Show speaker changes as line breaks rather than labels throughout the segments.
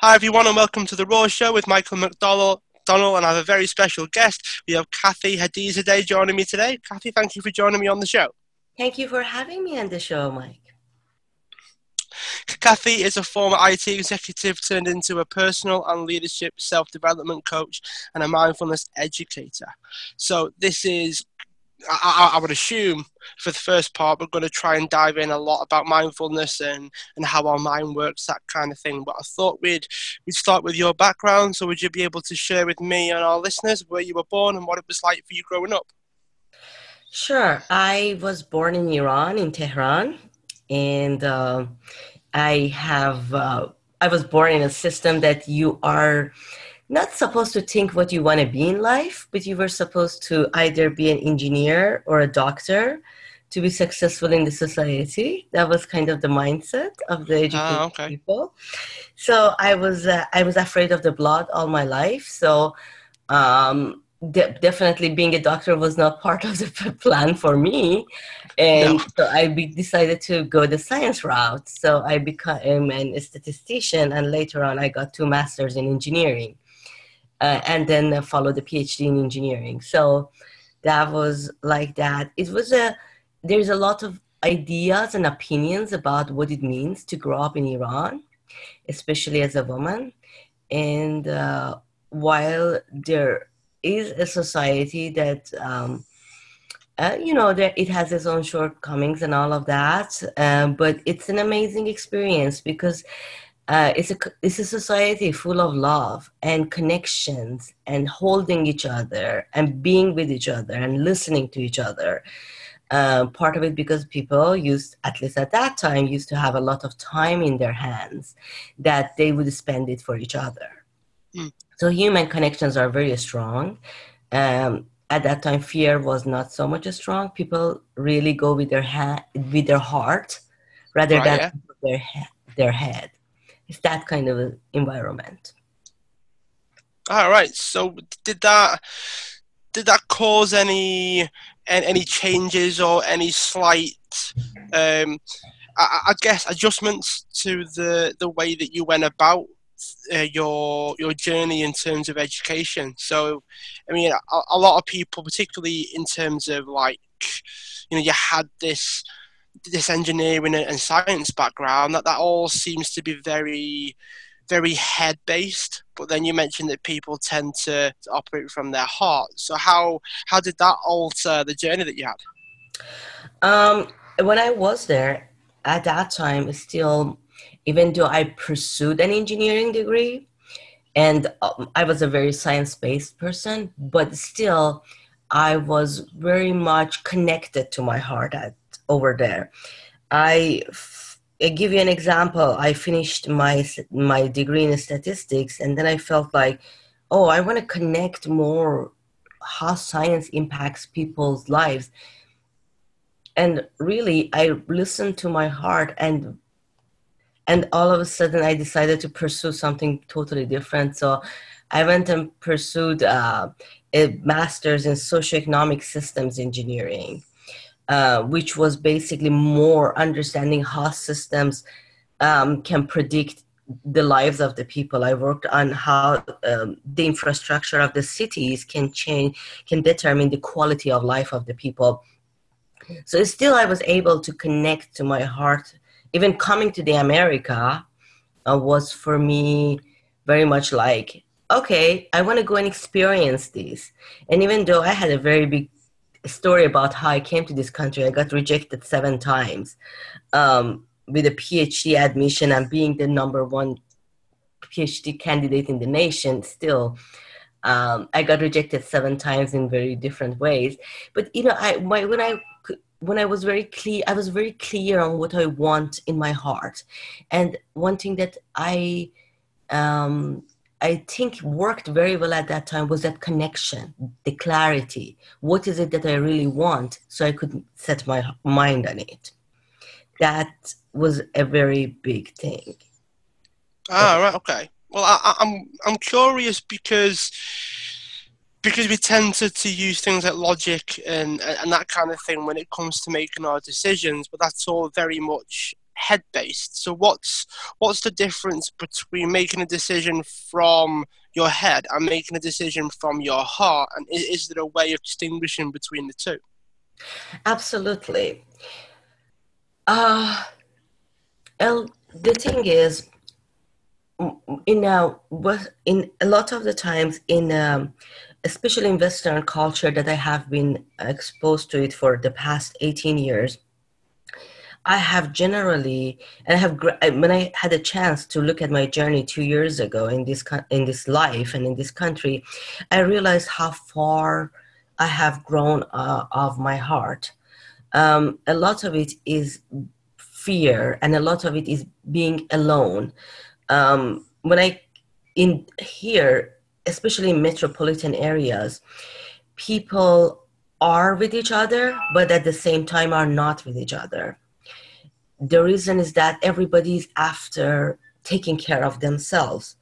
Hi, everyone, and welcome to the Raw Show with Michael McDonald. And I have a very special guest. We have Kathy Hadizadeh joining me today. Kathy, thank you for joining me on the show.
Thank you for having me on the show, Mike.
Kathy is a former IT executive turned into a personal and leadership self development coach and a mindfulness educator. So, this is I, I, would assume for the first part, we're going to try and dive in a lot about mindfulness and, and how our mind works, that kind of thing. But I thought we'd, we'd start with your background. So, would you be able to share with me and our listeners where you were born and what it was like for you growing up?
Sure. I was born in Iran, in Tehran, and uh, I have. Uh, I was born in a system that you are not supposed to think what you want to be in life, but you were supposed to either be an engineer or a doctor to be successful in the society. That was kind of the mindset of the educated ah, okay. people. So I was uh, I was afraid of the blood all my life. So um, de- definitely being a doctor was not part of the plan for me, and no. so I be- decided to go the science route. So I became an statistician, and later on I got two masters in engineering uh, and then uh, followed the PhD in engineering. So that was like that. It was a there's a lot of ideas and opinions about what it means to grow up in Iran, especially as a woman. And uh, while there is a society that um, uh, you know that it has its own shortcomings and all of that, um, but it's an amazing experience because uh, it's a it's a society full of love and connections and holding each other and being with each other and listening to each other. Uh, part of it because people used, at least at that time, used to have a lot of time in their hands that they would spend it for each other. Mm. So human connections are very strong. Um, at that time, fear was not so much strong. People really go with their ha- with their heart rather than yeah. their he- their head it's that kind of environment.
All right. So did that did that cause any any changes or any slight um, I, I, guess adjustments to the the way that you went about uh, your your journey in terms of education. So, I mean, a, a, lot of people, particularly in terms of like, you know, you had this this engineering and science background that that all seems to be very very head based but then you mentioned that people tend to, to, operate from their heart. So how how did that alter the journey that you had?
Um, when i was there at that time still even though i pursued an engineering degree and um, i was a very science based person but still i was very much connected to my heart at over there. I give you an example. I finished my my degree in statistics, and then I felt like, oh, I want to connect more how science impacts people's lives. And really, I listened to my heart, and and all of a sudden, I decided to pursue something totally different. So, I went and pursued uh, a master's in socioeconomic systems engineering uh, which was basically more understanding how systems um, can predict the lives of the people. I worked on how um, the infrastructure of the cities can change, can determine the quality of life of the people. So still, I was able to connect to my heart. Even coming to the America uh, was for me very much like, okay, I want to go and experience this. And even though I had a very big story about how I came to this country. I got rejected seven times um, with a PhD admission and being the number one PhD candidate in the nation. Still, um, I got rejected seven times in very different ways. But you know, I my, when I when I was very clear, I was very clear on what I want in my heart, and one thing that I um, I think worked very well at that time was that connection, the clarity. What is it that I really want? So I could set my mind on it. That was a very big thing.
Ah, right, okay. Well, I, am I'm, I'm curious because because we tend to, to use things like logic and and that kind of thing when it comes to making our decisions, but that's all very much head based. So what's what's the difference between making a decision from your head and making a decision from your heart? And is, is there a way of distinguishing between the two?
Absolutely. Uh, the thing is, in a, in a lot of the times in um, especially in western culture that i have been exposed to it for the past 18 years i have generally and i have when i had a chance to look at my journey two years ago in this in this life and in this country i realized how far i have grown uh, of my heart um, a lot of it is fear and a lot of it is being alone um, when I in here, especially in metropolitan areas, people are with each other, but at the same time are not with each other. The reason is that everybody's after taking care of themselves.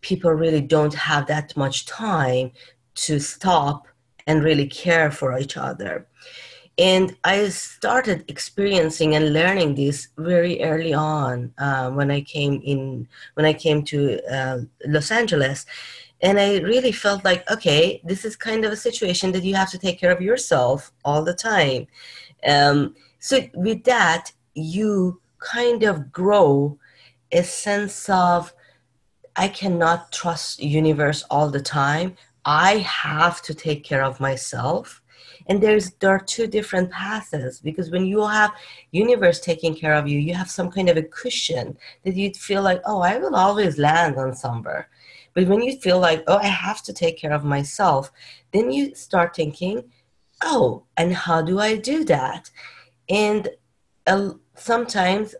People really don't have that much time to stop and really care for each other. And i started experiencing and learning this very early on uh, when i came in when i came to uh, los angeles. And i really felt like okay this is kind of a situation that you have to take care of yourself all the time. Um, so with that you kind of grow a sense of i cannot trust universe all the time. I have to take care of myself. And there's there are two different paths because when you have universe taking care of you you have some kind of a cushion that you feel like oh i will always land on somewhere. But when you feel like oh i have to take care of myself then you start thinking oh and how do i do that? And uh, sometimes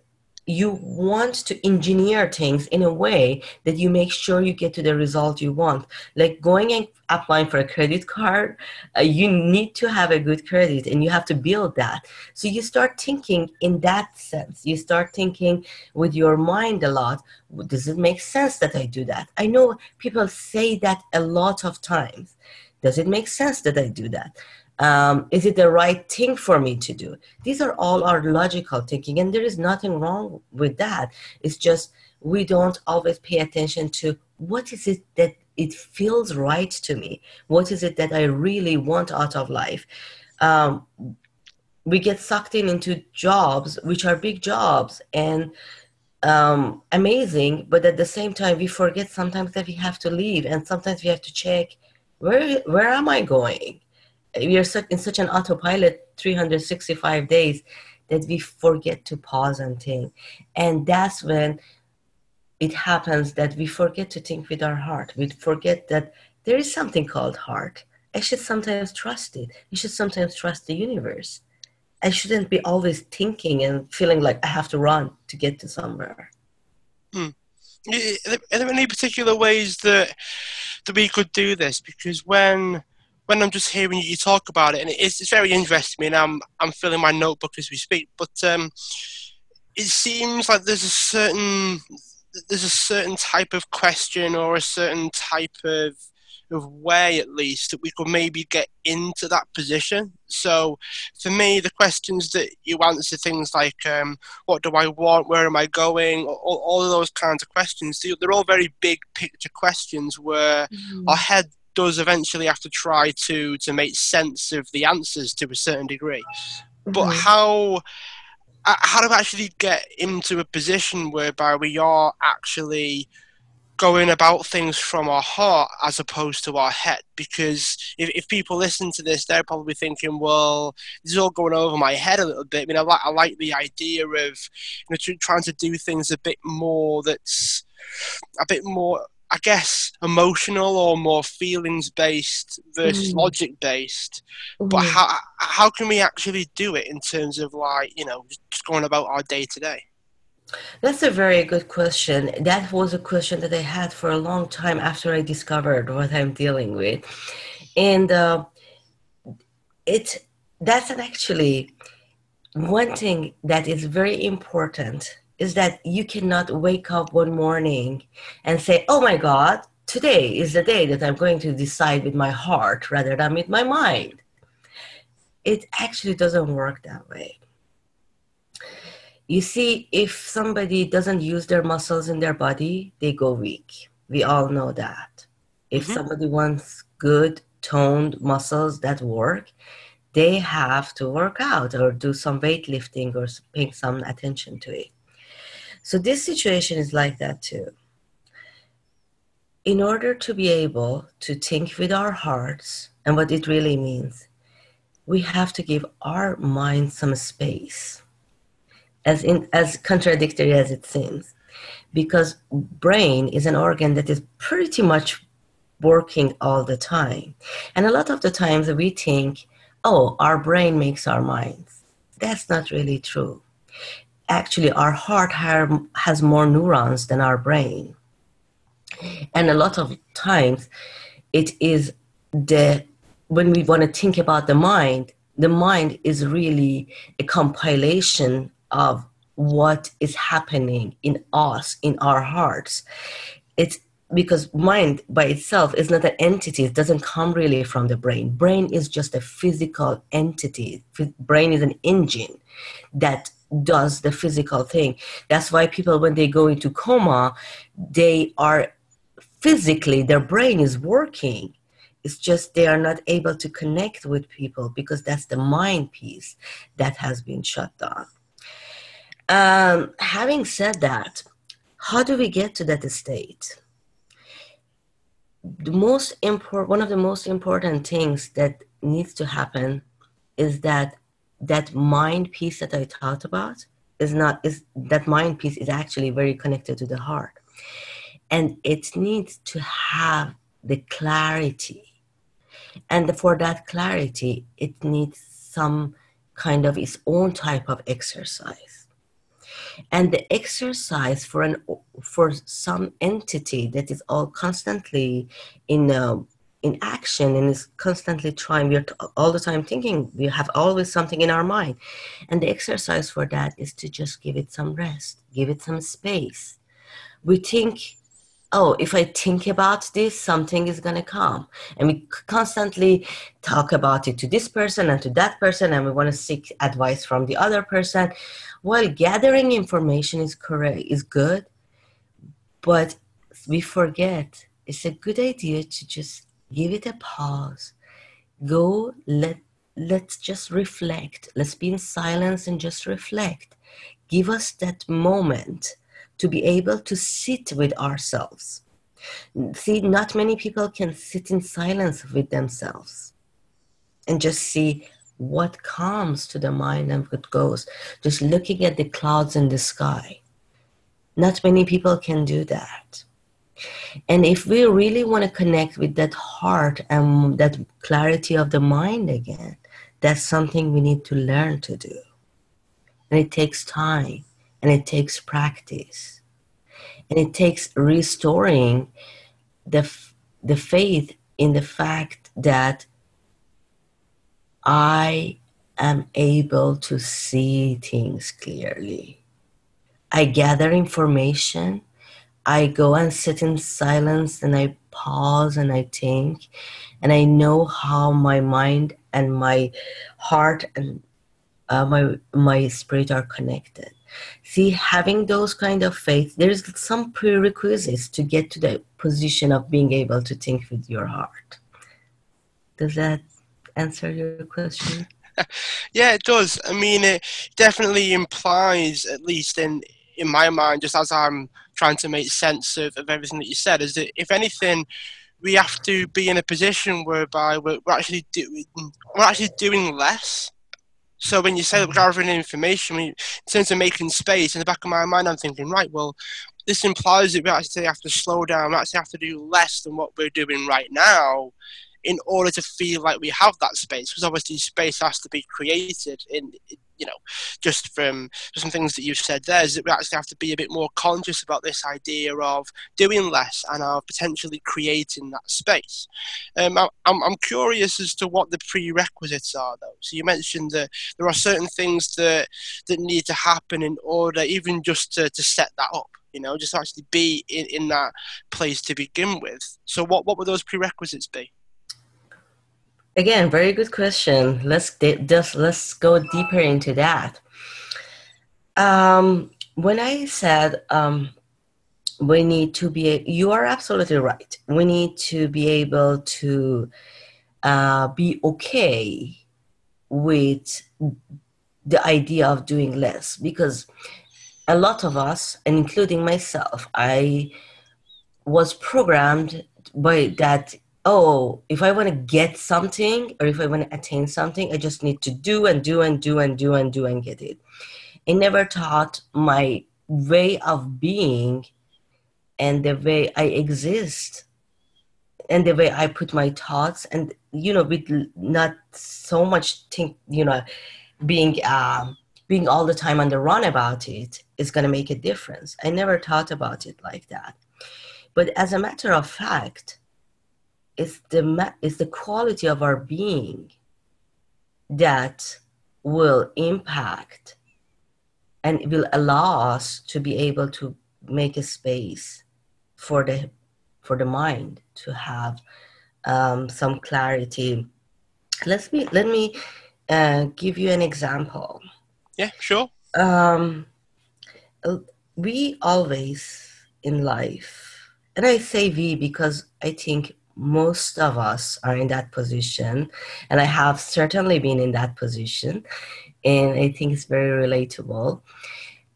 you want to engineer things in a way that you make sure you get to the result you want. Like going and applying for a credit card uh, you need to have a good credit and you have to build that. So you start thinking in that sense. You start thinking with your mind a lot. Does it make sense that i do that? I know people say that a lot of times. Does it make sense that i do that um, is it the right thing for me to do? These are all our logical thinking and there is nothing wrong with that. It's just we don't always pay attention to what is it that it feels right to me? What is it that i really want out of life? Um, we get sucked in into jobs which are big jobs and um, amazing but at the same time we forget sometimes that we have to leave and sometimes we have to check where where am i going we are in such an autopilot 365 days that we forget to pause and think. And that's when it happens that we forget to think with our heart. We forget that there is something called heart. I should sometimes trust it. You should sometimes trust the universe. I shouldn't be always thinking and feeling like i have to run to get to somewhere.
Hmm. are there any particular ways that that we could do this? Because when when I'm just hearing you talk about it, and it's, it's very interesting. And I'm I'm filling my notebook as we speak, but um, it seems like there's a certain there's a certain type of question or a certain type of of way at least that we could maybe get into that position. So for me, the questions that you answer things like um, what do I want, where am I going, all, all of those kinds of questions, they're all very big picture questions where mm-hmm. our head does eventually have to try to to make sense of the answers to a certain degree. Mm-hmm. But how uh, how do we actually get into a position whereby we are actually going about things from our heart as opposed to our head because if, if people listen to this they're probably thinking well this is all going over my head a little bit i mean i like, I like the idea of you know trying to do things a bit more that's a bit more I guess emotional or more feelings based versus mm. logic based. Mm. But how how can we actually do it in terms of like you know just going about our day to day?
That's a very good question. That was a question that I had for a long time after I discovered what I'm dealing with, and uh, it that's actually one thing that is very important is that you cannot wake up one morning and say, oh my God, today is the day that I'm going to decide with my heart rather than with my mind. It actually doesn't work that way. you see, if somebody doesn't use their muscles in their body, they go weak. We all know that. If mm-hmm. somebody wants good toned muscles that work, they have to work out or do some weightlifting or pay some attention to it. So this situation is like that too. In order to be able to think with our hearts and what it really means, we have to give our mind some space as in as contradictory as it seems because brain is an organ that is pretty much working all the time. And a lot of the times we think oh our brain makes our minds. That's not really true actually our heart has more neurons than our brain. And a lot of times it is the when we want to think about the mind the mind is really a compilation of what is happening in us, in our hearts. It's because mind by itself is not an entity it doesn't come really from the brain. Brain is just a physical entity. Brain is an engine that does the physical thing. That's why people when they go into coma they are physically their brain is working. It's just they are not able to connect with people because that's the mind piece that has been shut down. Um, having said that, how do we get to that state? The most important, one of the most important things that needs to happen is that that mind piece that I talked about is not is that mind piece is actually very connected to the heart, and it needs to have the clarity, and for that clarity, it needs some kind of its own type of exercise. And the exercise for an for some entity that is all constantly in uh, in action and is constantly trying. We're all the time thinking we have always something in our mind. And the exercise for that is to just give it some rest give it some space. We think oh if i think about this something is going to come. And we constantly talk about it to this person and to that person and we want to seek advice from the other person. Well gathering information is correct is good but we forget. It's a good idea to just give it a pause go let let's just reflect let's be in silence and just reflect give us that moment to be able to sit with ourselves see not many people can sit in silence with themselves and just see what comes to the mind and what goes. Just looking at the clouds in the sky. Not many people can do that. And if we really want to connect with that heart and that clarity of the mind again, that's something we need to learn to do. And it takes time and it takes practice. And it takes restoring the, the faith in the fact that I am able to see things clearly. I gather information. I go and sit in silence and I pause and I think. And I know how my mind and my heart and uh, my, my spirit are connected. See, having those kind of faith, there's some prerequisites to get to the position of being able to think with your heart. Does that answer your question?
yeah, it does. I mean, it definitely implies, at least in in my mind, just as I'm trying to make sense of, of everything that you said, is that if anything, we have to be in a position whereby we're, we're actually doing we're actually doing less. So when you say that we're gathering information, in terms of making space, in the back of my mind, I'm thinking, right, well, this implies that we actually have to slow down, we actually have to do less than what we're doing right now in order to feel like we have that space because obviously space has to be created in you know just from some things that you've said there is that we actually have to be a bit more conscious about this idea of doing less and of potentially creating that space. Um, I'm, I'm curious as to what the prerequisites are though. So you mentioned that there are certain things that that need to happen in order even just to, to set that up you know just actually be in, in that place to begin with. So what, what would those prerequisites be
Again, very good question. Let's just let's go deeper into that. Um, when I said um, we need to be, you are absolutely right. We need to be able to uh, be okay with the idea of doing less because a lot of us, and including myself, I was programmed by that oh, if I want to get something or if I want to attain something, I just need to do and do and do and do and do and get it. I never thought my way of being and the way I exist and the way I put my thoughts and you know with not so much think you know being um, being all the time on the run about it is going to make a difference. I never thought about it like that. But as a matter of fact, it's the it's the quality of our being that will impact and it will allow us to be able to make a space for the for the mind to have um, some clarity. Let me let me uh, give you an example.
Yeah, sure.
Um, we always in life, and I say we because I think most of us are in that position, and I have certainly been in that position, and I think it's very relatable.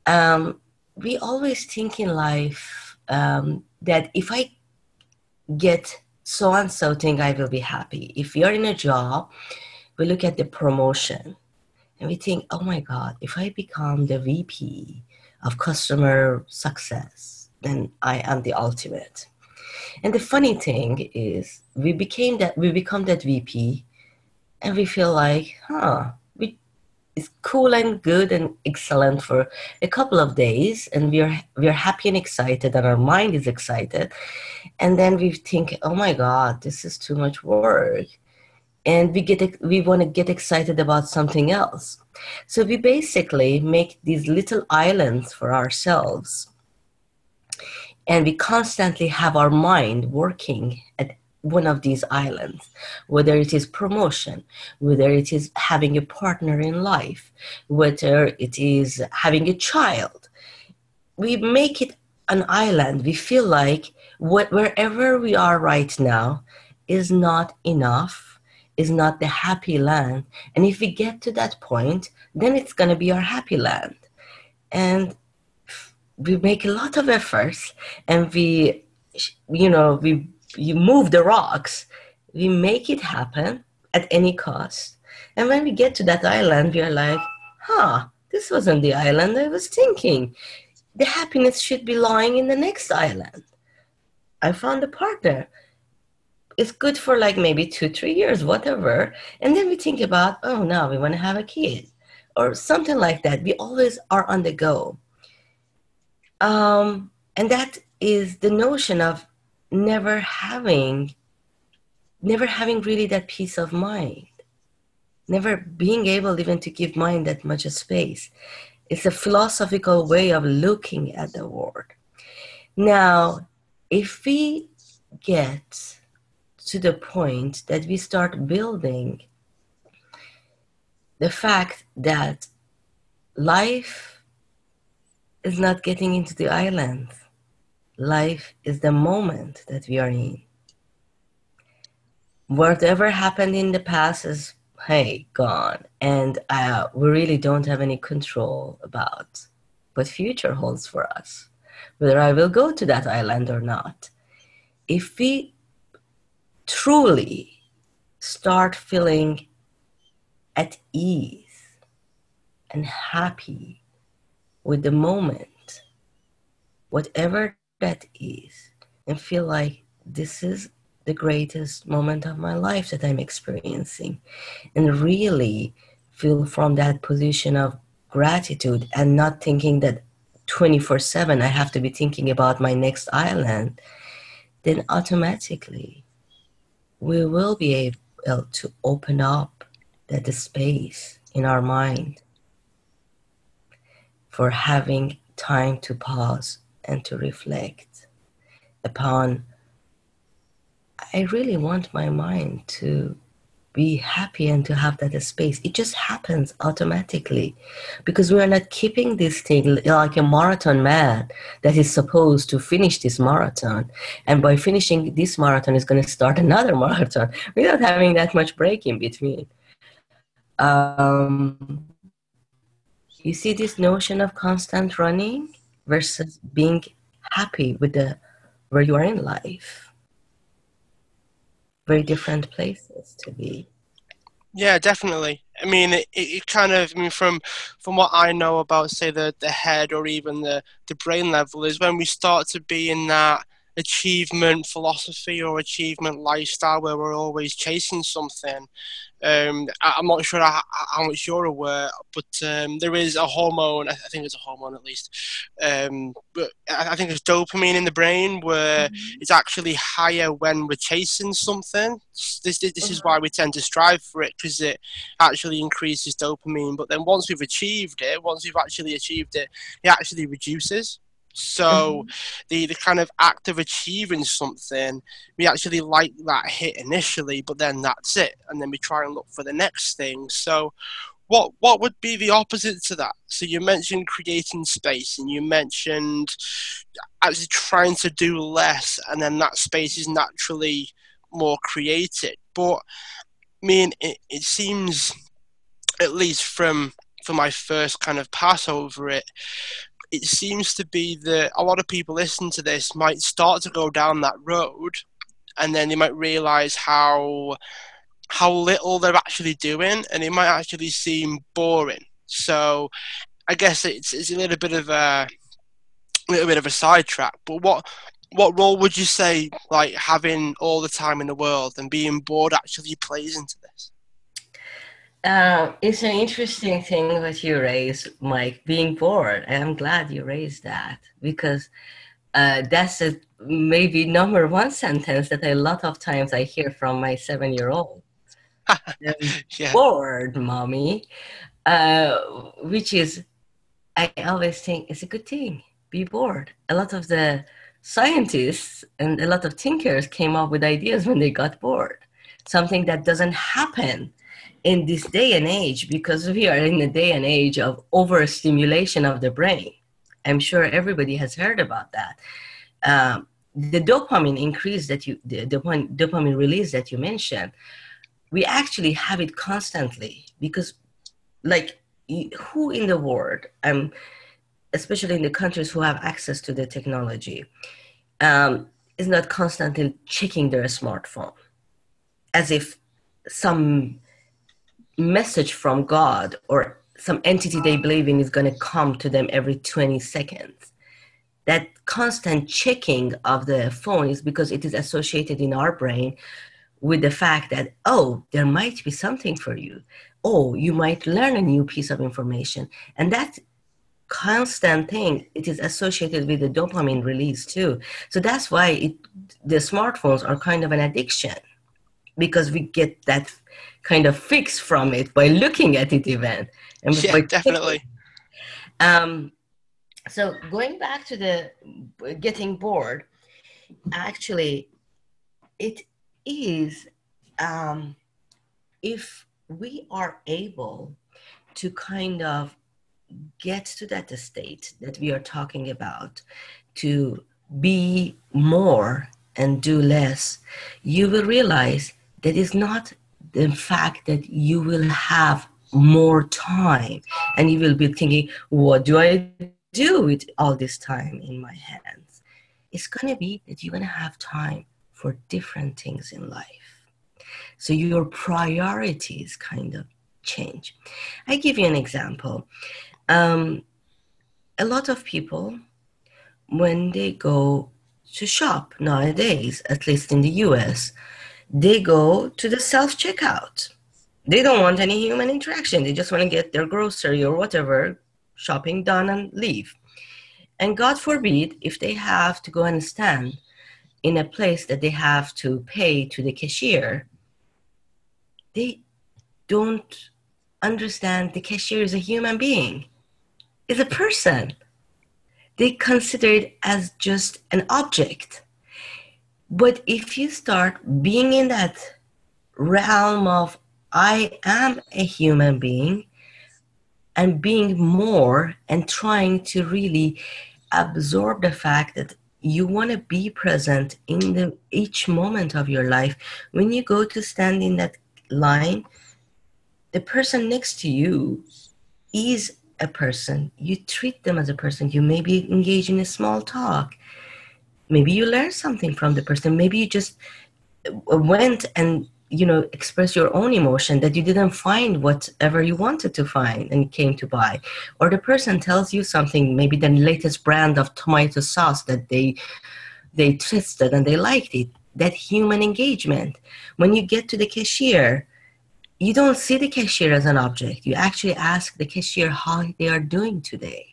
Um, we always think in life um, that if I get so and so thing, I will be happy. If you're in a job, we look at the promotion and we think, oh my God, if I become the VP of customer success, then I am the ultimate. And the funny thing is, we became that we become that VP, and we feel like, huh, we it's cool and good and excellent for a couple of days, and we're we're happy and excited, and our mind is excited, and then we think, oh my God, this is too much work. And we get we want to get excited about something else. So we basically make these little islands for ourselves and we constantly have our mind working at one of these islands whether it is promotion whether it is having a partner in life whether it is having a child we make it an island we feel like what, wherever we are right now is not enough is not the happy land. And if we get to that point, then it's going to be our happy land. And we make a lot of efforts and we, you know, we you move the rocks, we make it happen at any cost. And when we get to that island, we are like, huh, this wasn't the island I was thinking. The happiness should be lying in the next island. I found a partner it's good for like maybe two, three years, whatever. And then we think about, oh, now we want to have a kid or something like that. We always are on the go. Um, and that is the notion of never having, never having really that peace of mind, never being able even to give mind that much space. It's a philosophical way of looking at the world. Now, if we get to the point that we start building the fact that life is not getting into the island. Life is the moment that we are in. Whatever happened in the past is, hey, gone. And uh, we really don't have any control about what future holds for us, whether I will go to that island or not. If we truly start feeling at ease and happy with the moment, whatever that is, and feel like this is the greatest moment of my life that I'm experiencing, and really feel from that position of gratitude and not thinking that 24 7 I have to be thinking about my next island, then automatically we will be able to open up that space in our mind for having time to pause and to reflect upon I really want my mind to be happy and to have that space. It just happens automatically because we are not keeping this thing like a marathon man that is supposed to finish this marathon. And by finishing this marathon, is going to start another marathon without having that much break in between. Um, you see this notion of constant running versus being happy with the where you are in life very different places to be.
Yeah, definitely. I mean, it, it kind of, I mean, from from what I know about, say, the, the head or even the, the brain level, is when we start to be in that achievement philosophy or achievement lifestyle where we're always chasing something. Um, I, am not sure how, how, much you're aware, but um, there is a hormone. I think it's a hormone at least. Um, but I, I, think it's dopamine in the brain where mm-hmm. it's actually higher when we're chasing something. This, this, this is why we tend to strive for it because it actually increases dopamine. But then once we've achieved it, once we've actually achieved it, it actually reduces. So mm-hmm. the the kind of act of achieving something, we actually like that hit initially, but then that's it, and then we try and look for the next thing. So what what would be the opposite to that? So you mentioned creating space, and you mentioned actually trying to do less, and then that space is naturally more created. But I mean, it, it seems, at least from from my first kind of pass over it, it seems to be that a lot of people listening to this might start to go down that road and then they might realize how how little they're actually doing and it might actually seem boring. So i guess it's, it's a little bit of a, a little bit of a sidetrack but what what role would you say like having all the time in the world and being bored actually plays into
uh, it's an interesting thing that you raise, Mike, being bored. And I'm glad you raised that because uh, that's a maybe number one sentence that a lot of times I hear from my seven year old. yeah. Bored, mommy. Uh, which is, I always think it's a good thing. Be bored. A lot of the scientists and a lot of thinkers came up with ideas when they got bored. Something that doesn't happen in this day and age, because we are in a day and age of overstimulation of the brain, I'm sure everybody has heard about that. Um, the dopamine increase that you, the dopamine, dopamine release that you mentioned, we actually have it constantly because, like, who in the world, um, especially in the countries who have access to the technology, um, is not constantly checking their smartphone as if some message from God or some entity they believe in is going to come to them every 20 seconds. That constant checking of the phone is because it is associated in our brain with the fact that, oh, there might be something for you. Oh, you might learn a new piece of information. And that constant thing, it is associated with the dopamine release too. So that's why it, the smartphones are kind of an addiction because we get that kind of fix from it by looking at it even.
And yeah, definitely.
Um, so going back to the getting bored, actually, it is um, if we are able to kind of get to that state that we are talking about, to be more and do less, you will realize that is not the fact that you will have more time and you will be thinking, what do I do with all this time in my hands? It's going to be that you're going to have time for different things in life. So your priorities kind of change. I give you an example. Um, a lot of people, when they go to shop nowadays, at least in the US, they go to the self checkout. They don't want any human interaction. They just want to get their grocery or whatever shopping done and leave. And God forbid if they have to go and stand in a place that they have to pay to the cashier, they don't understand the cashier is a human being, is a person. They consider it as just an object. But if you start being in that realm of I am a human being and being more and trying to really absorb the fact that you want to be present in the each moment of your life when you go to stand in that line the person next to you is a person. You treat them as a person. You maybe engage in a small talk maybe you learn something from the person. Maybe you just uh, went and you know express your own emotion that you didn't find whatever you wanted to find and came to buy. Or the person tells you something maybe the latest brand of tomato sauce that they they tested and they liked it. That human engagement. When you get to the cashier you don't see the cashier as an object. You actually ask the cashier how they are doing today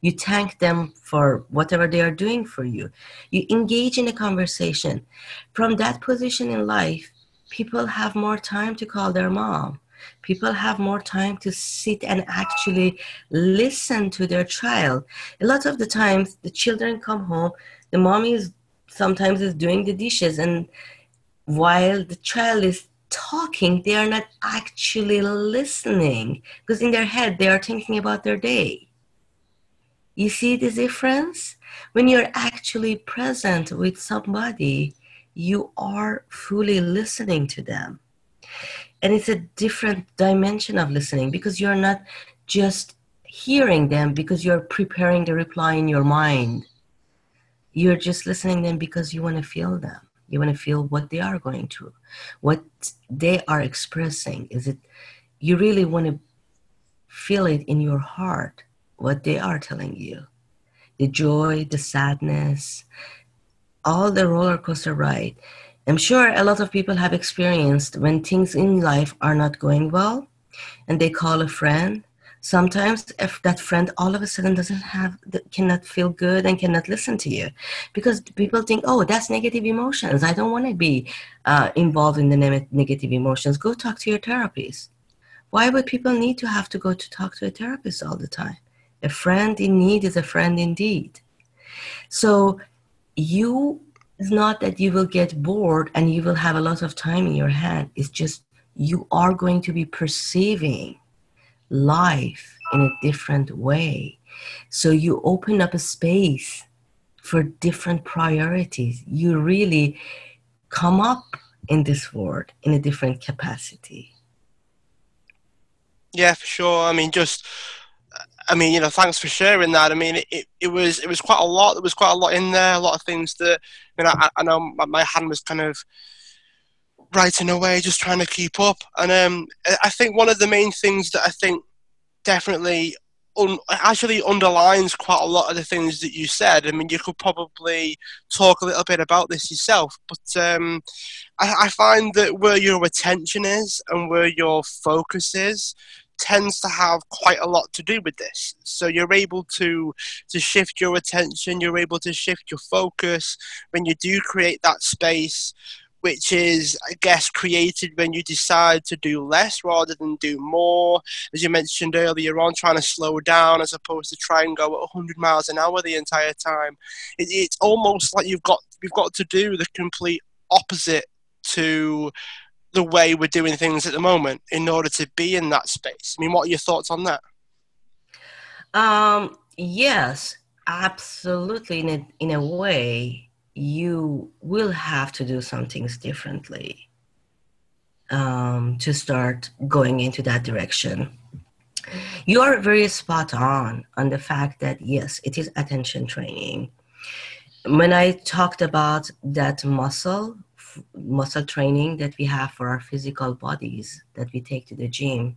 you thank them for whatever they are doing for you. You engage in a conversation. From that position in life people have more time to call their mom. People have more time to sit and actually listen to their child. A lot of the times the children come home the mommy is sometimes is doing the dishes and while the child is talking they are not actually listening because in their head they are thinking about their day you see the difference when you're actually present with somebody you are fully listening to them. And it's a different dimension of listening because you're not just hearing them because you're preparing the reply in your mind. You're just listening them because you want to feel them. You want to feel what they are going through, what they are expressing. Is it you really want to feel it in your heart, what they are telling you? The joy, the sadness, all the roller coaster ride. I'm sure a lot of people have experienced when things in life are not going well and they call a friend. Sometimes if that friend all of a sudden doesn't have cannot feel good and cannot listen to you because people think oh that's negative emotions i don't want to be uh, involved in the ne- negative emotions go talk to your therapist why would people need to have to go to talk to a therapist all the time a friend in need is a friend indeed. So you it's not that you will get bored and you will have a lot of time in your hand. It's just you are going to be perceiving life in a different way. So you open up a space for different priorities. You really come up in this world in a different capacity.
Yeah for sure. I mean just I mean, you know, thanks for sharing that. I mean, it, it was it was quite a lot. There was quite a lot in there. A lot of things that you know. I, I know my hand was kind of writing away, just trying to keep up. And um, I think one of the main things that I think definitely un- actually underlines quite a lot of the things that you said. I mean, you could probably talk a little bit about this yourself, but um, I, I find that where your attention is and where your focus is tends to have quite a lot to do with this. So you're able to to shift your attention, you're able to shift your focus when you do create that space which is, I guess, created when you decide to do less rather than do more. As you mentioned earlier on, trying to slow down as opposed to try and go at 100 miles an hour the entire time. It, it's almost like you've got you've got to do the complete opposite to the way we're doing things at the moment in order to be in that space. I mean, what are your thoughts on that?
Um, yes, absolutely. In a, in a way, you will have to do some things differently um, to start going into that direction. You are very spot on on the fact that yes, it is attention training. When I talked about that muscle muscle training that we have for our physical bodies that we take to the gym.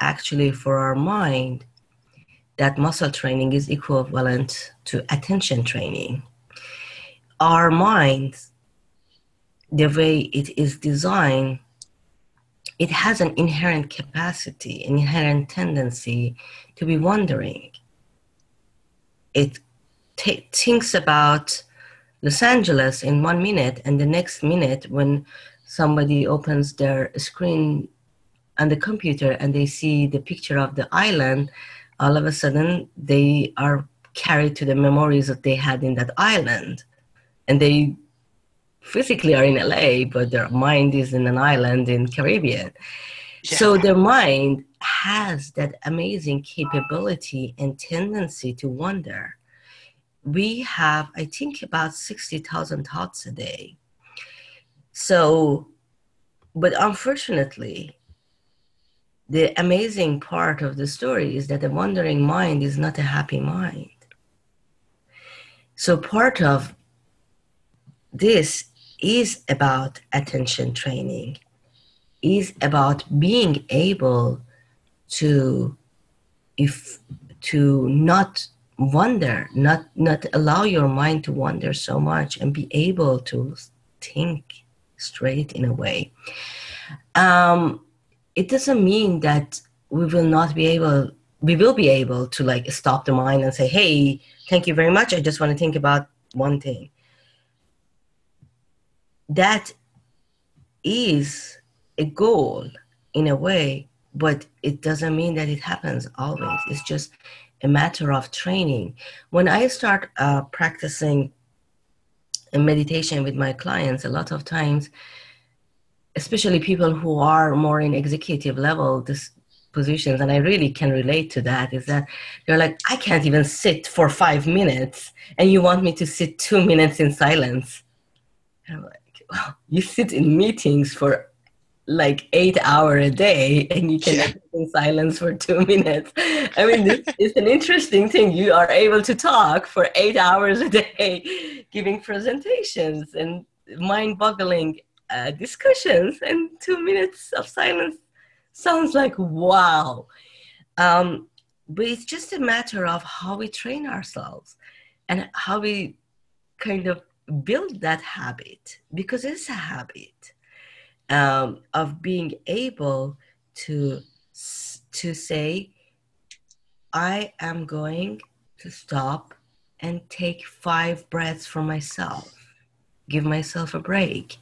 Actually for our mind that muscle training is equivalent to attention training. Our mind the way it is designed it has an inherent capacity an inherent tendency to be wondering it t- thinks about Los Angeles in one minute, and the next minute, when somebody opens their screen on the computer and they see the picture of the island, all of a sudden they are carried to the memories that they had in that island, and they physically are in LA, but their mind is in an island in Caribbean. Yeah. So their mind has that amazing capability and tendency to wonder. We have, I think, about 60,000 thoughts a day. So, but unfortunately, the amazing part of the story is that the wandering mind is not a happy mind. So, part of this is about attention training, is about being able to, if to not wonder, not not allow your mind to wander so much, and be able to think straight in a way. Um, it doesn't mean that we will not be able we will be able to like stop the mind and say hey thank you very much. I just want to think about one thing. That is a goal in a way but it doesn't mean that it happens always. It's just a matter of training. When i start uh, practicing meditation with my clients a lot of times especially people who are more in executive level this positions and i really can relate to that is that they're like i can't even sit for five minutes and you want me to sit two minutes in silence? And i'm like well you sit in meetings for like eight hour a day and you can yeah. in silence for two minutes. I mean this is an interesting thing. You are able to talk for eight hours a day giving presentations and mind-boggling uh, discussions and two minutes of silence sounds like wow. Um, but it's just a matter of how we train ourselves and how we kind of build that habit because it's a habit um, of being able to to say i am going to stop and take five breaths for myself give myself a break.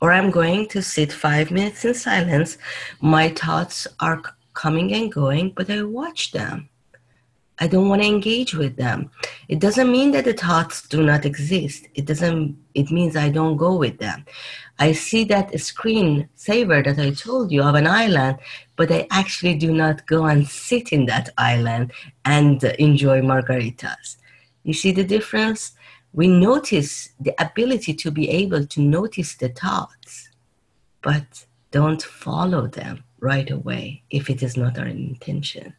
Or I'm going to sit five minutes in silence. My thoughts are coming and going, but I watch them. I don't want to engage with them. It doesn't mean that the thoughts do not exist. It doesn't, it means I don't go with them. I see that screen saver that I told you of an island, but I actually do not go and sit in that island and enjoy margaritas. You see the difference? we notice the ability to be able to notice the thoughts, but don't follow them right away if it is not our intention.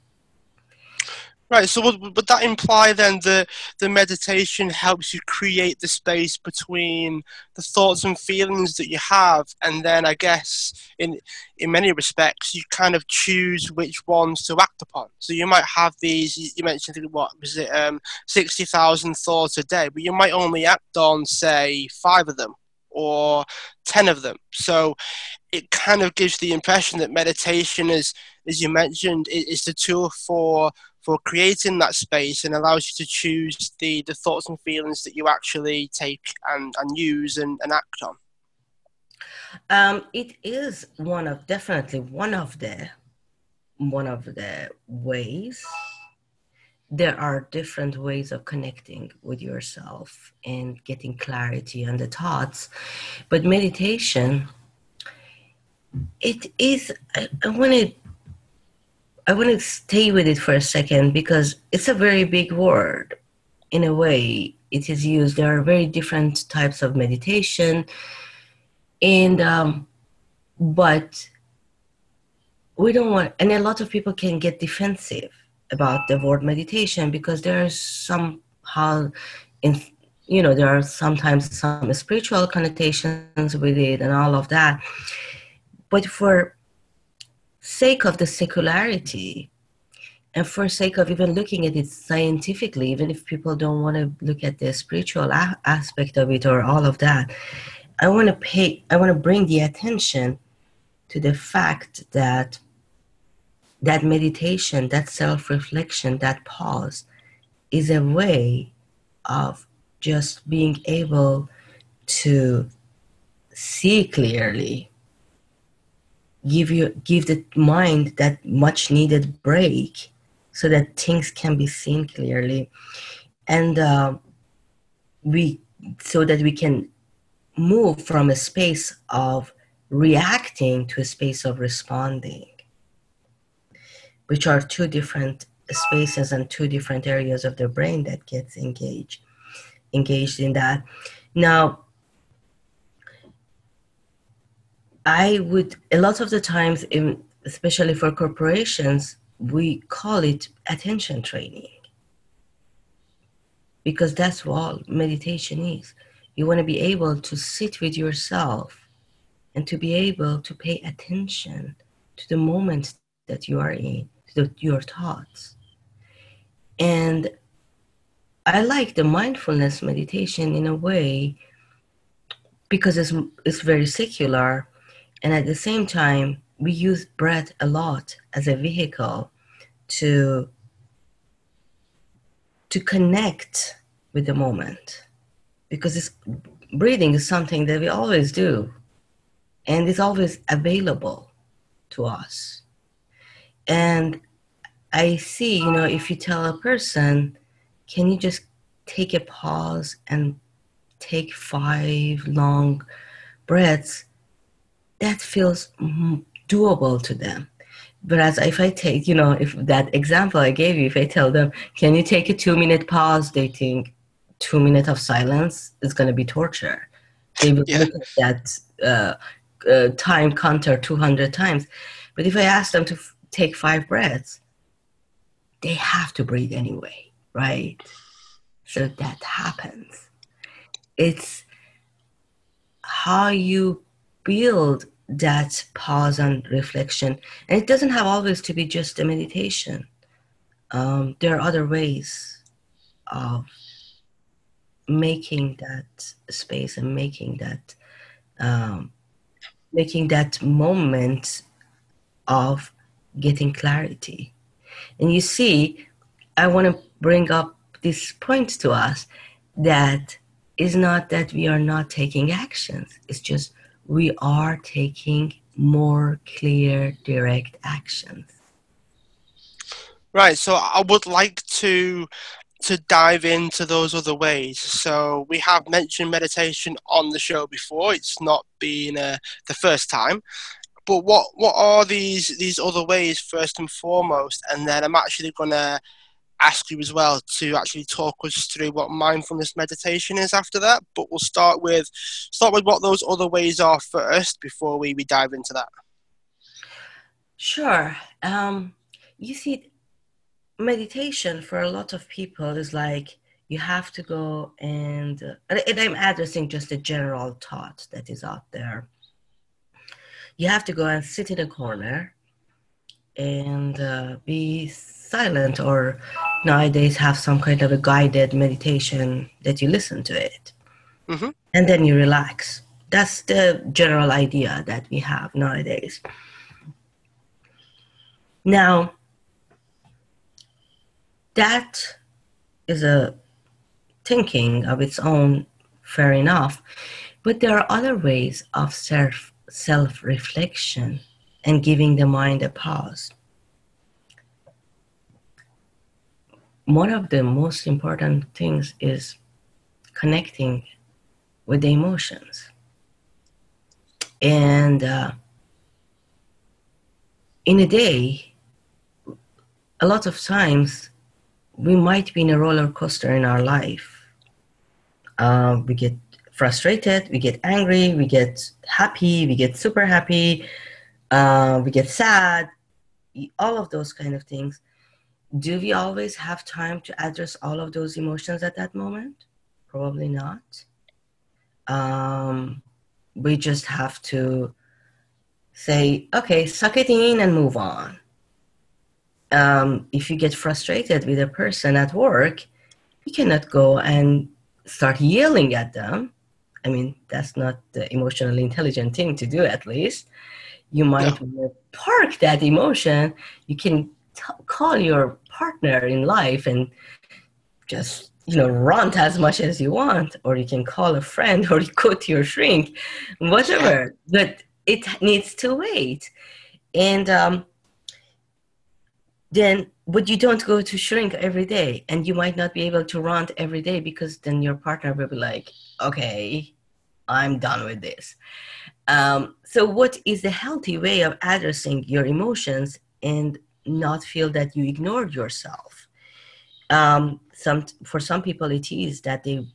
Right. So would, would that imply then that the meditation helps you create the space between the thoughts and feelings that you have, and then I guess in in many respects you kind of choose which ones to act upon. So you might have these. You mentioned what was it, um, sixty thousand thoughts a day, but you might only act on say five of them or 10 of them. So it kind of gives the impression that meditation is, as you mentioned, is the tool for for creating that space and allows you to choose the, the thoughts and feelings that you actually take and, and use and, and act on?
Um, it is one of definitely one of the one of the ways. There are different ways of connecting with yourself and getting clarity on the thoughts, but meditation, it is. I, I want to I want to stay with it for a second because it's a very big word. In a way, it is used. There are very different types of meditation, and um, but we don't want. And a lot of people can get defensive about the word meditation because there are somehow, in you know, there are sometimes some spiritual connotations with it and all of that. But for sake of the secularity and for sake of even looking at it scientifically even if people don't want to look at the spiritual a- aspect of it or all of that i want to pay i want to bring the attention to the fact that that meditation that self-reflection that pause is a way of just being able to see clearly give you give the mind that much needed break so that things can be seen clearly and uh, we so that we can move from a space of reacting to a space of responding, which are two different spaces and two different areas of the brain that gets engaged engaged in that. Now, I would a lot of the times, in, especially for corporations, we call it attention training because that's what meditation is. You want to be able to sit with yourself and to be able to pay attention to the moment that you are in, to the, your thoughts. And I like the mindfulness meditation in a way because it's, it's very secular. And at the same time, we use breath a lot as a vehicle to to connect with the moment. Because breathing is something that we always do. And it's always available to us. And i see you know if you tell a person can you just take a pause and take five long breaths that feels doable to them Whereas if I take, you know, if that example I gave you, if I tell them, can you take a two minute pause, they think two minutes of silence is going to be torture. They will yeah. look at that uh, uh, time counter 200 times. But if I ask them to f- take five breaths, they have to breathe anyway, right? So that happens. It's how you build that pause and reflection. And it doesn't have always to be just a meditation. Um, there are other ways of making that space and making that um, making that moment of getting clarity. And you see, I want to bring up this point to us that is not that we are not taking actions. It's just we are taking more clear, direct actions.
Right. So I would like to to dive into those other ways. So we have mentioned meditation on the show before. It's not been uh, the first time. But what what are these these other ways first and foremost? And then I'm actually gonna ask you as well to actually talk us through what mindfulness meditation is after that. But we'll start with start with what those other ways are first before we, we dive into that.
Sure. Um, you see, meditation for a lot of people is like you have to go and, and I'm addressing just a general thought that is out there. You have to go and sit in a corner and uh, be silent or nowadays have some kind of a guided meditation that you listen to it. Mm-hmm. and then you relax. That's the general idea that we have nowadays. Now that is a thinking of its own fair enough. But there are other ways of self self reflection and giving the mind a pause one of the most important things is connecting with the emotions. And uh, in a day, a lot of times we might be in a roller coaster in our life. Uh, we get frustrated, we get angry, we get happy, we get super happy, uh, we get sad, all of those kind of things do we always have time to address all of those emotions at that moment? Probably not. Um, we just have to say, okay, suck it in and move on. Um, if you get frustrated with a person at work, you cannot go and start yelling at them. I mean, that's not the emotionally intelligent thing to do, at least. You might no. park that emotion. You can call your partner in life and just you know rant as much as you want or you can call a friend or you go to your shrink whatever but it needs to wait and um, then but you don't go to shrink every day and you might not be able to rant every day because then your partner will be like okay I'm done with this. Um, so, what is the healthy way of addressing your emotions and not feel that you ignored yourself? Um, some for some people, it is that they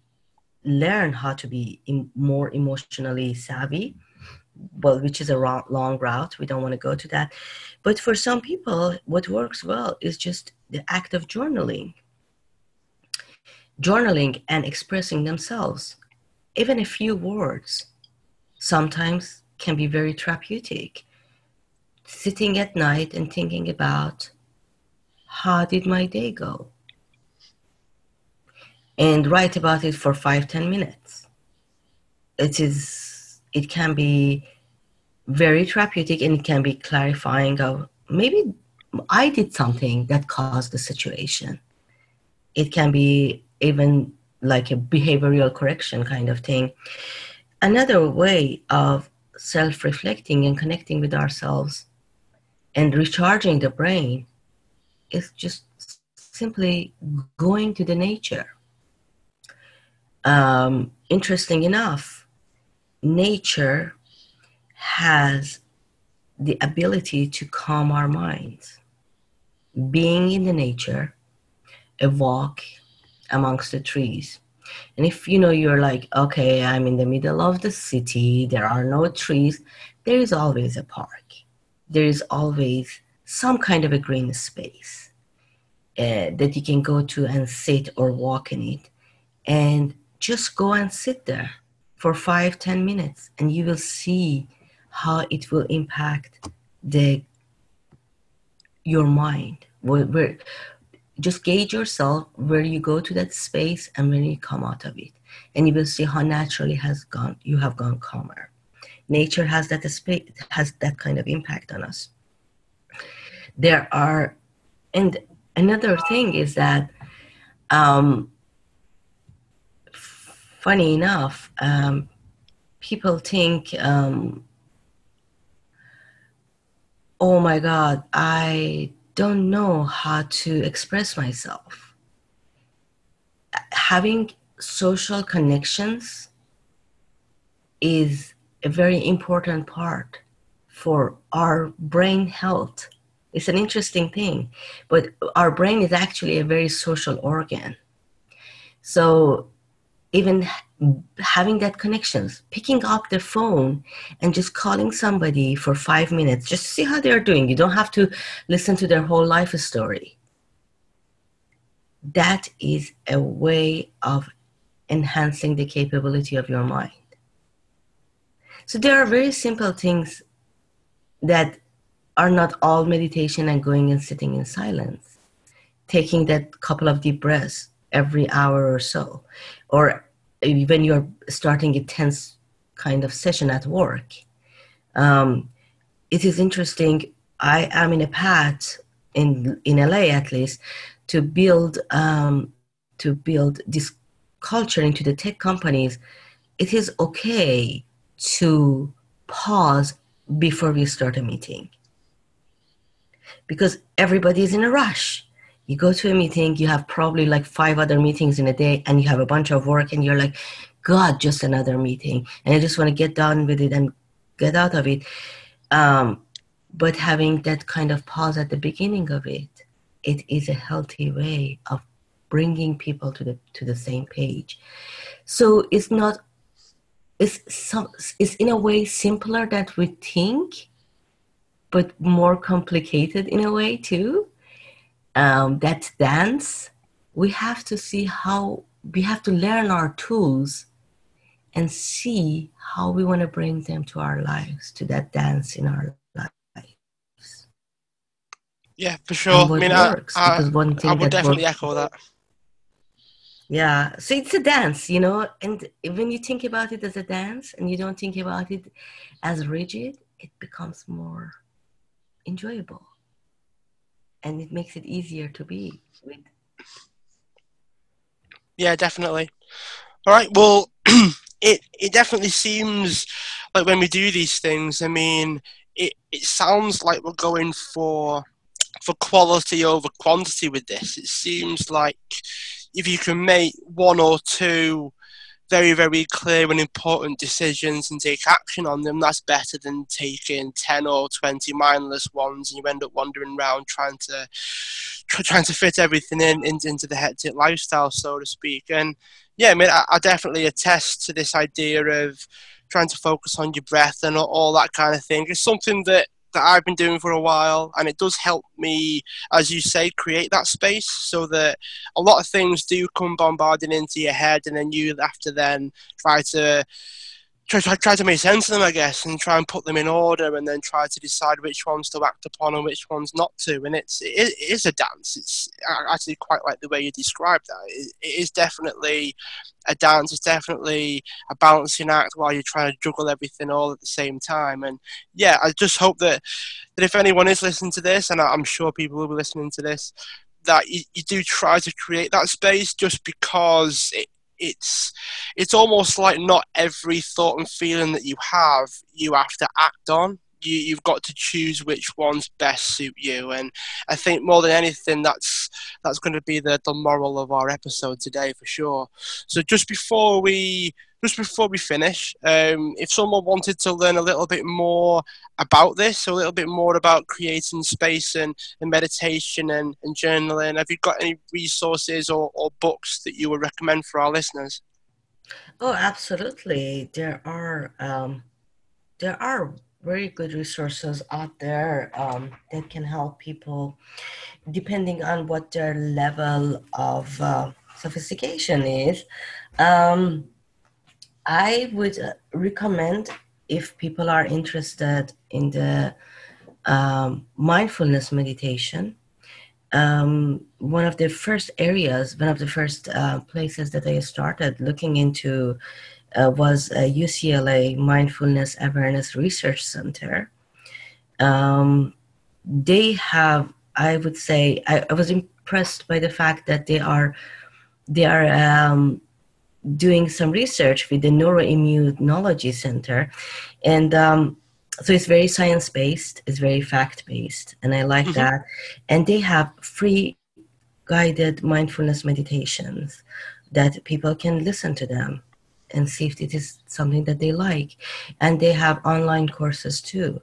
learn how to be more emotionally savvy well which is a long route. We don't want to go to that. But for some people what works well is just the act of journaling. Journaling and expressing themselves. Even a few words sometimes can be very therapeutic sitting at night and thinking about how did my day go? And write about it for five ten minutes. It is it can be very therapeutic and it can be clarifying of maybe i did something that caused the situation. It can be even like a behavioral correction kind of thing. Another way of self-reflecting and connecting with ourselves and recharging the brain is just simply going to the nature um, interesting enough, nature has the ability to calm our minds. Being in the nature, a walk amongst the trees. And if you know you're like, okay, I'm in the middle of the city, there are no trees, there is always a park. There is always some kind of a green space uh, that you can go to and sit or walk in it. And just go and sit there for five ten minutes and you will see how it will impact the your mind where, where just gauge yourself where you go to that space and when you come out of it and you will see how naturally has gone you have gone calmer nature has that has that kind of impact on us there are and another thing is that um, funny enough, um, people think, um, oh my God, I don't know how to express myself. Having social connections is a very important part for our brain health. It's an interesting thing, but our brain is actually a very social organ. So even having that connections, picking up the phone and just calling somebody for five minutes, just see how they're doing. You don't have to listen to their whole life story. That is a way of enhancing the capability of your mind. So there are very simple things that are not all meditation and going and sitting in silence. Taking that couple of deep breaths every hour or so, or when you're starting a tense kind of session at work. Um, it is interesting. I am in a path in in LA at least to build um, to build this culture into the tech companies. It is okay to pause before we start a meeting. Because everybody is in a rush. You go to a meeting you have probably like five other meetings in a day and you have a bunch of work and you're like god just another meeting. And i just want to get done with it and get out of it. Um, but having that kind of pause at the beginning of it it is a healthy way of bringing people to the to the same page. So it's not it's some it's in a way simpler that we think but more complicated in a way too um, that dance, we have to see how we have to learn our tools and see how we want to bring them to our lives, to that dance in our lives.
Yeah, for sure. I mean, works, I, I, I would definitely
works,
echo that.
Yeah, so it's a dance, you know, and when you think about it as a dance and you don't think about it as rigid, it becomes more enjoyable and it makes it easier to be with.
Yeah, definitely. All right. Well, it it definitely seems like when we do these things, I mean, it it sounds like we're going for for quality over quantity with this. It seems like if you can make one or two very, very clear and important decisions and take action on them, that's better than taking 10 or 20 mindless ones and you end up wandering around trying to trying to fit everything in, in into the hectic lifestyle, so to speak. And yeah, I mean, I, I definitely attest to this idea of trying to focus on your breath and all, all that kind of thing. It's something that that I've been doing for a while, and it does help me, as you say, create that space so that a lot of things do come bombarding into your head, and then you have to then try to try, try, try to make sense of them, I guess, and try and put them in order, and then try to decide which ones to act upon and which ones not to. And it's it, it is a dance. It's actually quite like the way you described that. It, it is definitely a dance. It's definitely a balancing act while you're trying to juggle everything all at the same time. And yeah, I just hope that that if anyone is listening to this, and I'm sure people will be listening to this, that you, you do try to create that space just because it, it's it's almost like not every thought and feeling that you have you have to act on. You, you've got to choose which ones best suit you. And i think more than anything that's that's going to be the, the moral of our episode today for sure. So just before we just before we finish, um, if someone wanted to learn a little bit more about this, a little bit more about creating space and, and meditation and, and journaling, have you got any resources or, or books that you would recommend for our listeners?
Oh, absolutely. There are um, there are very good resources out there um, that can help people, depending on what their level of uh, sophistication is. Um, I would uh, recommend if people are interested in the um, mindfulness meditation. Um, one of the first areas, one of the first uh, places that I started looking into uh, was UCLA Mindfulness Awareness Research Center. Um, they have, I would say, I, I, was impressed by the fact that they are they are um, doing some research with the Neuroimmunology Center, and um, so it's very science based, it's very fact based, and I like mm-hmm. that. And they have free guided mindfulness meditations that people can listen to them and see if it is something that they like. And they have online courses too,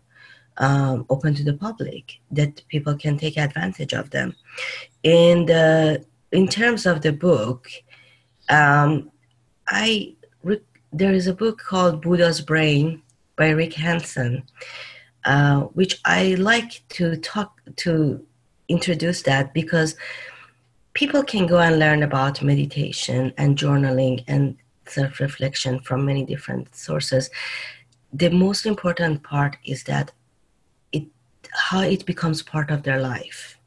um, open to the public that people can take advantage of them. And uh, in terms of the book, um, I there is a book called Buddha's Brain by Rick Hanson, uh, which I like to talk to introduce that because people can go and learn about meditation and journaling and self-reflection from many different sources. The most important part is that it how it becomes part of their life.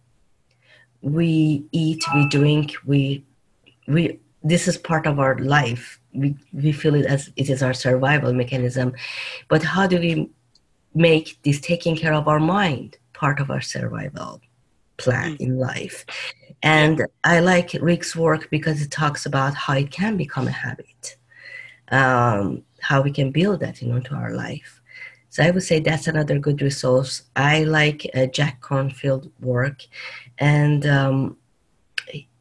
We eat, we drink, we we this is part of our life. We, we feel it as it is our survival mechanism. But how do we make this taking care of our mind part of our survival plan mm. in life? And I like Rick's work because it talks about how it can become a habit, um, how we can build that into our life. So I would say that's another good resource. I like uh, Jack Kornfield work, and um,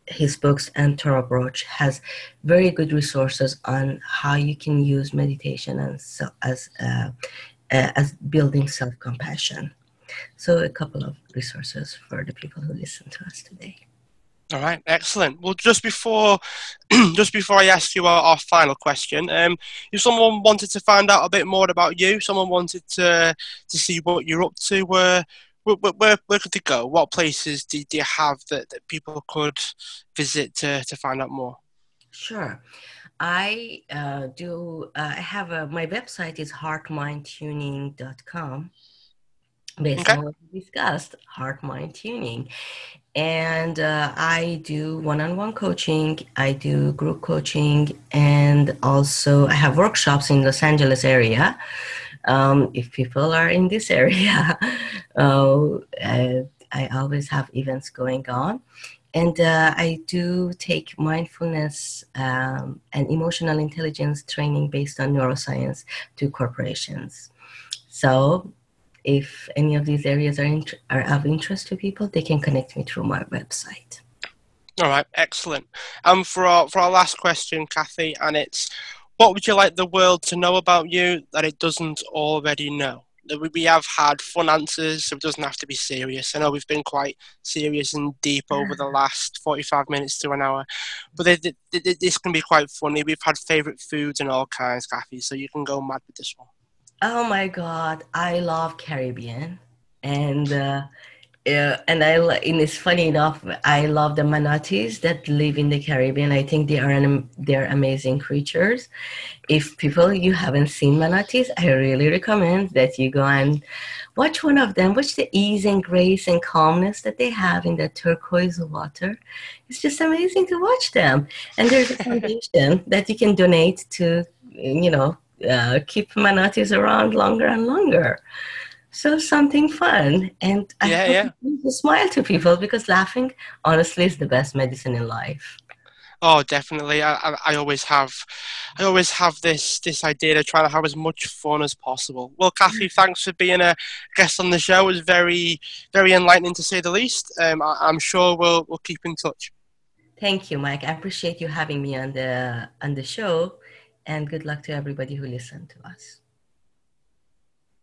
his books and Tara Brach has very good resources on how you can use meditation as as uh, uh, as building self compassion. So a couple of resources for the people who listen to us today.
All right, excellent. Well, just before, just before I ask you our, our final question, um, if someone wanted to find out a bit more about you, someone wanted to to see what you're up to, where where, where, where could they go? What places do, do you have that, that people could visit to, to find out more?
Sure. I uh, do, uh, I have a, my website is heartmindtuning.com based okay. on what we discussed, heart mind tuning. And uh, I do one on one coaching, I do group coaching, and also I have workshops in Los Angeles area um, if people are in this area, uh, I always have events going on. And uh, I do take mindfulness um, and emotional intelligence training based on neuroscience to corporations. So, if any of these areas are, are of interest to people, they can connect me through my website.
All right, excellent. Um, for our for our last question, Kathy, and it's what would you like the world to know about you that it doesn't already know? We have had fun answers, so it doesn't have to be serious. I know we've been quite serious and deep over the last 45 minutes to an hour, but they, they, they, this can be quite funny. We've had favourite foods and all kinds, Kathy, so you can go mad with this one.
Oh my God, I love Caribbean. And uh, yeah, and I and it's funny enough. I love the manatees that live in the Caribbean. I think they are an, they're amazing creatures. If people you haven't seen manatees, I really recommend that you go and watch one of them. Watch the ease and grace and calmness that they have in the turquoise water. It's just amazing to watch them. And there's a foundation that you can donate to, you know, uh, keep manatees around longer and longer so something fun and I
yeah, yeah.
to smile to people because laughing honestly is the best medicine in life.
Oh, definitely. I, I, I, always have, I always have this this idea to try to have as much fun as possible. Well, Kathy, thanks for being a guest on the show. It was very, very enlightening to say the least. Um, I, am sure we'll we'll keep in touch.
Thank you, Mike. I appreciate you having me on the on the show, and good luck to everybody who listened to us.